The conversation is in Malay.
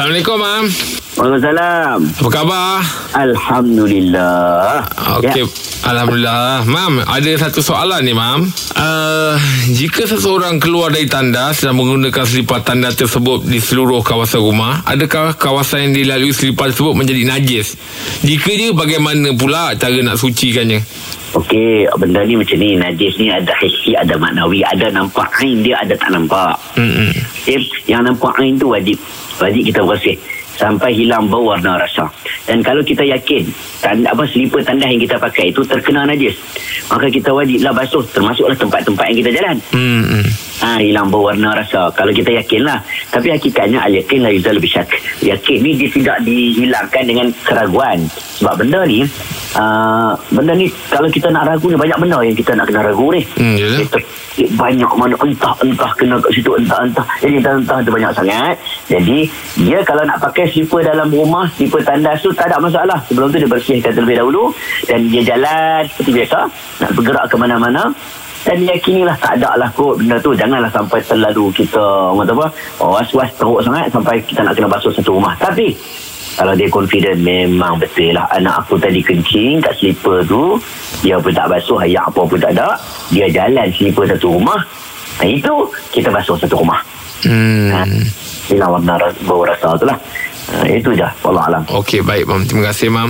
Assalamualaikum, Mam. Waalaikumsalam. Apa khabar? Alhamdulillah. Okey, Ya. Alhamdulillah. Mam, ada satu soalan ni, Mam. Uh, jika seseorang keluar dari tandas dan menggunakan selipar tanda tersebut di seluruh kawasan rumah, adakah kawasan yang dilalui selipar tersebut menjadi najis? Jika dia, bagaimana pula cara nak sucikannya? Okey, benda ni macam ni. Najis ni ada hissi, ada maknawi. Ada nampak ain dia, ada tak nampak. Mm-mm. Okay? Yang nampak ain tu wajib. Wajib kita bersih. Sampai hilang bau warna rasa. Dan kalau kita yakin tanda, apa selipar tandas yang kita pakai itu terkena najis, maka kita wajiblah basuh termasuklah tempat-tempat yang kita jalan. Mm-mm. Ha, hilang bau warna rasa Kalau kita yakin lah Tapi hakikatnya Al-yakin la yuzal bisyak Yakin ni dia tidak dihilangkan dengan keraguan Sebab benda ni uh, Benda ni Kalau kita nak ragu ni Banyak benda yang kita nak kena ragu ni. Hmm, yalah. Kita, banyak mana entah-entah kena kat situ entah-entah jadi entah-entah tu banyak sangat. Jadi dia kalau nak pakai slipper dalam rumah slipper tandas tu tak ada masalah. Sebelum tu dia bersihkan terlebih dahulu. Dan dia jalan seperti biasa. Nak bergerak ke mana-mana. Dan yakinilah tak ada lah kot benda tu. Janganlah sampai terlalu kita orang apa was-was teruk sangat sampai kita nak kena basuh satu rumah. Tapi kalau dia confident memang betul lah anak aku tadi kencing kat slipper tu dia pun tak basuh ayak apa pun tak ada dia jalan slipper satu rumah nah, itu kita basuh satu rumah Hmm. ha. hilang warna ras- bau rasa tu lah ha, itu je Allah Alam Okey, baik, Mam. Terima kasih, Mam.